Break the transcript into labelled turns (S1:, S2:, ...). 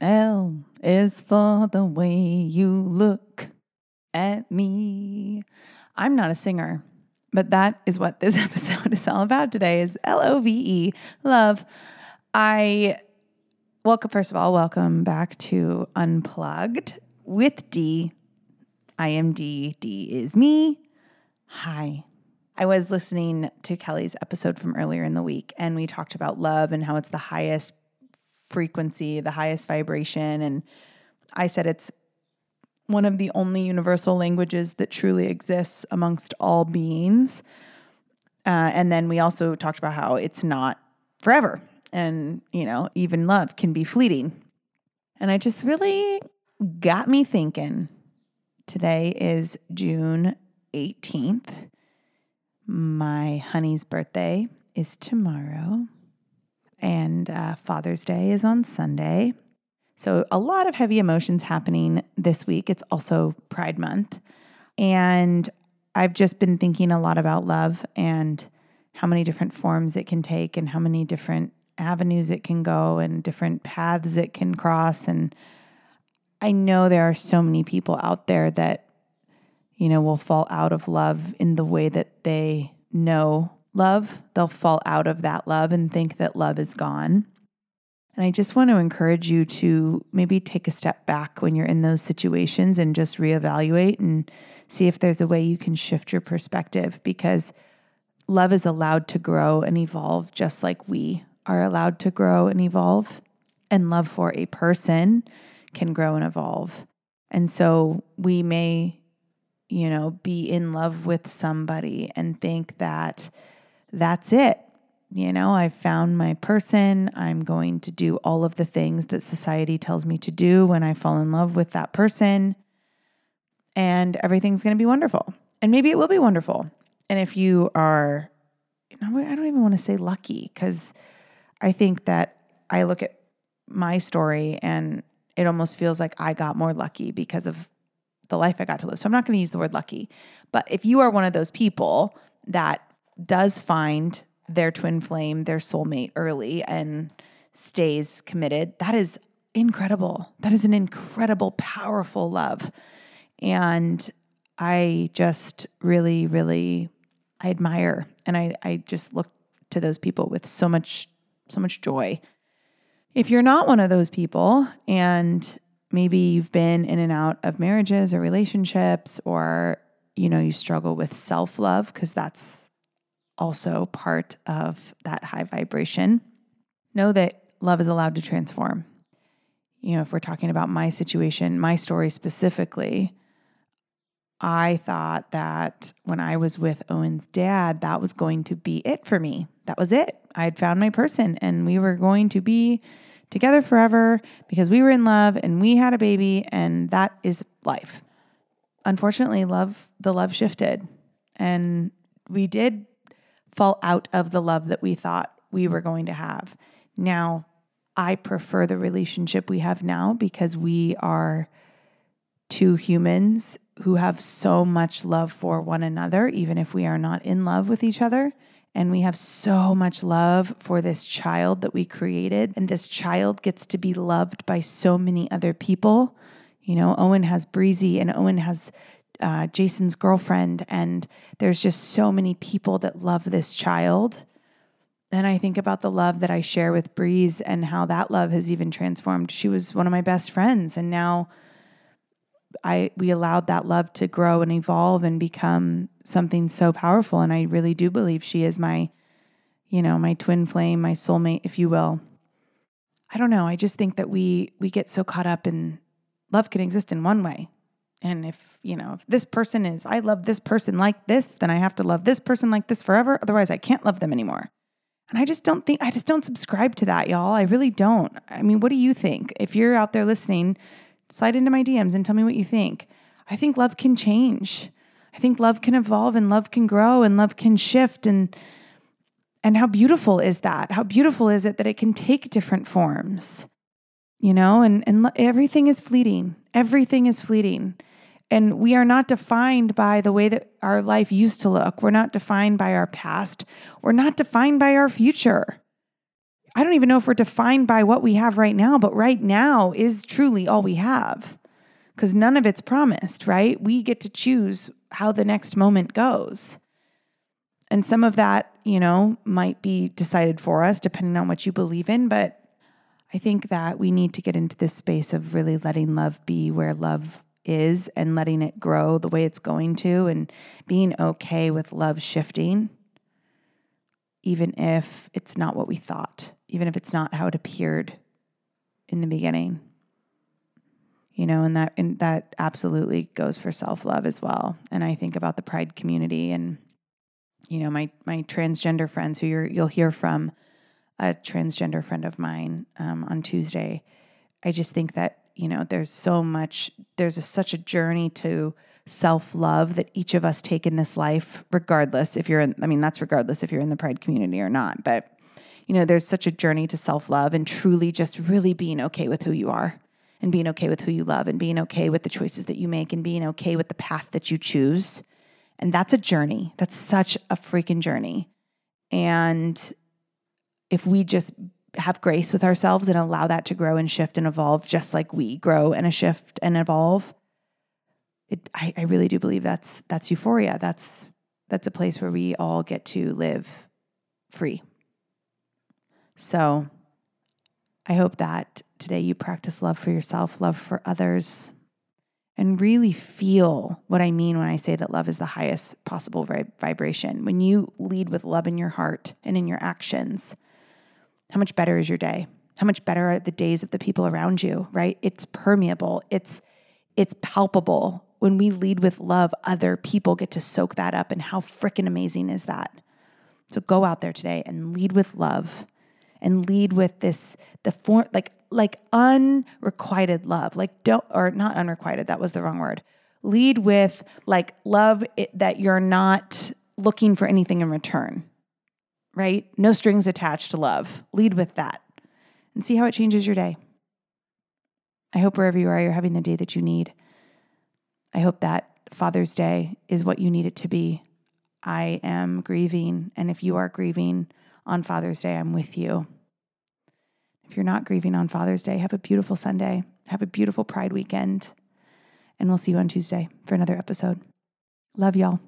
S1: L is for the way you look at me. I'm not a singer, but that is what this episode is all about today is L O V E, love. I welcome first of all, welcome back to Unplugged with D. I am D. D is me. Hi. I was listening to Kelly's episode from earlier in the week and we talked about love and how it's the highest frequency, the highest vibration. And I said it's one of the only universal languages that truly exists amongst all beings. Uh, and then we also talked about how it's not forever. And, you know, even love can be fleeting. And I just really got me thinking. Today is June 18th. My honey's birthday is tomorrow and uh, Father's Day is on Sunday. So, a lot of heavy emotions happening this week. It's also Pride Month. And I've just been thinking a lot about love and how many different forms it can take and how many different avenues it can go and different paths it can cross. And I know there are so many people out there that, you know, will fall out of love in the way that they know love, they'll fall out of that love and think that love is gone. And I just want to encourage you to maybe take a step back when you're in those situations and just reevaluate and see if there's a way you can shift your perspective because love is allowed to grow and evolve just like we are allowed to grow and evolve. And love for a person can grow and evolve. And so we may, you know, be in love with somebody and think that that's it. You know, I've found my person. I'm going to do all of the things that society tells me to do when I fall in love with that person. And everything's going to be wonderful. And maybe it will be wonderful. And if you are, you know, I don't even want to say lucky because I think that I look at my story and it almost feels like I got more lucky because of the life I got to live. So I'm not going to use the word lucky. But if you are one of those people that does find their twin flame, their soulmate early and stays committed, that is incredible. That is an incredible, powerful love. And I just really, really I admire and I, I just look to those people with so much, so much joy. If you're not one of those people and maybe you've been in and out of marriages or relationships or you know you struggle with self-love because that's also part of that high vibration. Know that love is allowed to transform. You know, if we're talking about my situation, my story specifically, I thought that when I was with Owen's dad, that was going to be it for me. That was it. I had found my person and we were going to be together forever because we were in love and we had a baby and that is life. Unfortunately, love the love shifted and we did fall out of the love that we thought we were going to have. Now, I prefer the relationship we have now because we are two humans who have so much love for one another, even if we are not in love with each other. And we have so much love for this child that we created. And this child gets to be loved by so many other people. You know, Owen has Breezy, and Owen has uh, Jason's girlfriend, and there's just so many people that love this child. And I think about the love that I share with Breeze and how that love has even transformed. She was one of my best friends, and now I we allowed that love to grow and evolve and become something so powerful. And I really do believe she is my, you know, my twin flame, my soulmate, if you will. I don't know. I just think that we we get so caught up in love can exist in one way and if, you know, if this person is, I love this person like this, then I have to love this person like this forever. Otherwise, I can't love them anymore. And I just don't think, I just don't subscribe to that, y'all. I really don't. I mean, what do you think? If you're out there listening, slide into my DMs and tell me what you think. I think love can change. I think love can evolve and love can grow and love can shift and and how beautiful is that? How beautiful is it that it can take different forms? You know, and and everything is fleeting. Everything is fleeting. And we are not defined by the way that our life used to look. We're not defined by our past. We're not defined by our future. I don't even know if we're defined by what we have right now, but right now is truly all we have because none of it's promised, right? We get to choose how the next moment goes. And some of that, you know, might be decided for us depending on what you believe in. But I think that we need to get into this space of really letting love be where love is and letting it grow the way it's going to and being okay with love shifting, even if it's not what we thought, even if it's not how it appeared in the beginning. You know, and that and that absolutely goes for self-love as well. And I think about the pride community and you know, my my transgender friends who you're you'll hear from a transgender friend of mine um, on Tuesday. I just think that you know there's so much there's a, such a journey to self-love that each of us take in this life regardless if you're in i mean that's regardless if you're in the pride community or not but you know there's such a journey to self-love and truly just really being okay with who you are and being okay with who you love and being okay with the choices that you make and being okay with the path that you choose. And that's a journey. That's such a freaking journey. And if we just have grace with ourselves and allow that to grow and shift and evolve just like we grow and a shift and evolve it, I, I really do believe that's that's euphoria. That's that's a place where we all get to live free. So i hope that today you practice love for yourself love for others and really feel what i mean when i say that love is the highest possible vibration. When you lead with love in your heart and in your actions how much better is your day? How much better are the days of the people around you, right? It's permeable. It's it's palpable. When we lead with love, other people get to soak that up and how freaking amazing is that? So go out there today and lead with love and lead with this the form like like unrequited love. Like don't or not unrequited, that was the wrong word. Lead with like love it, that you're not looking for anything in return right? No strings attached love. Lead with that and see how it changes your day. I hope wherever you are, you're having the day that you need. I hope that Father's Day is what you need it to be. I am grieving. And if you are grieving on Father's Day, I'm with you. If you're not grieving on Father's Day, have a beautiful Sunday. Have a beautiful Pride weekend. And we'll see you on Tuesday for another episode. Love y'all.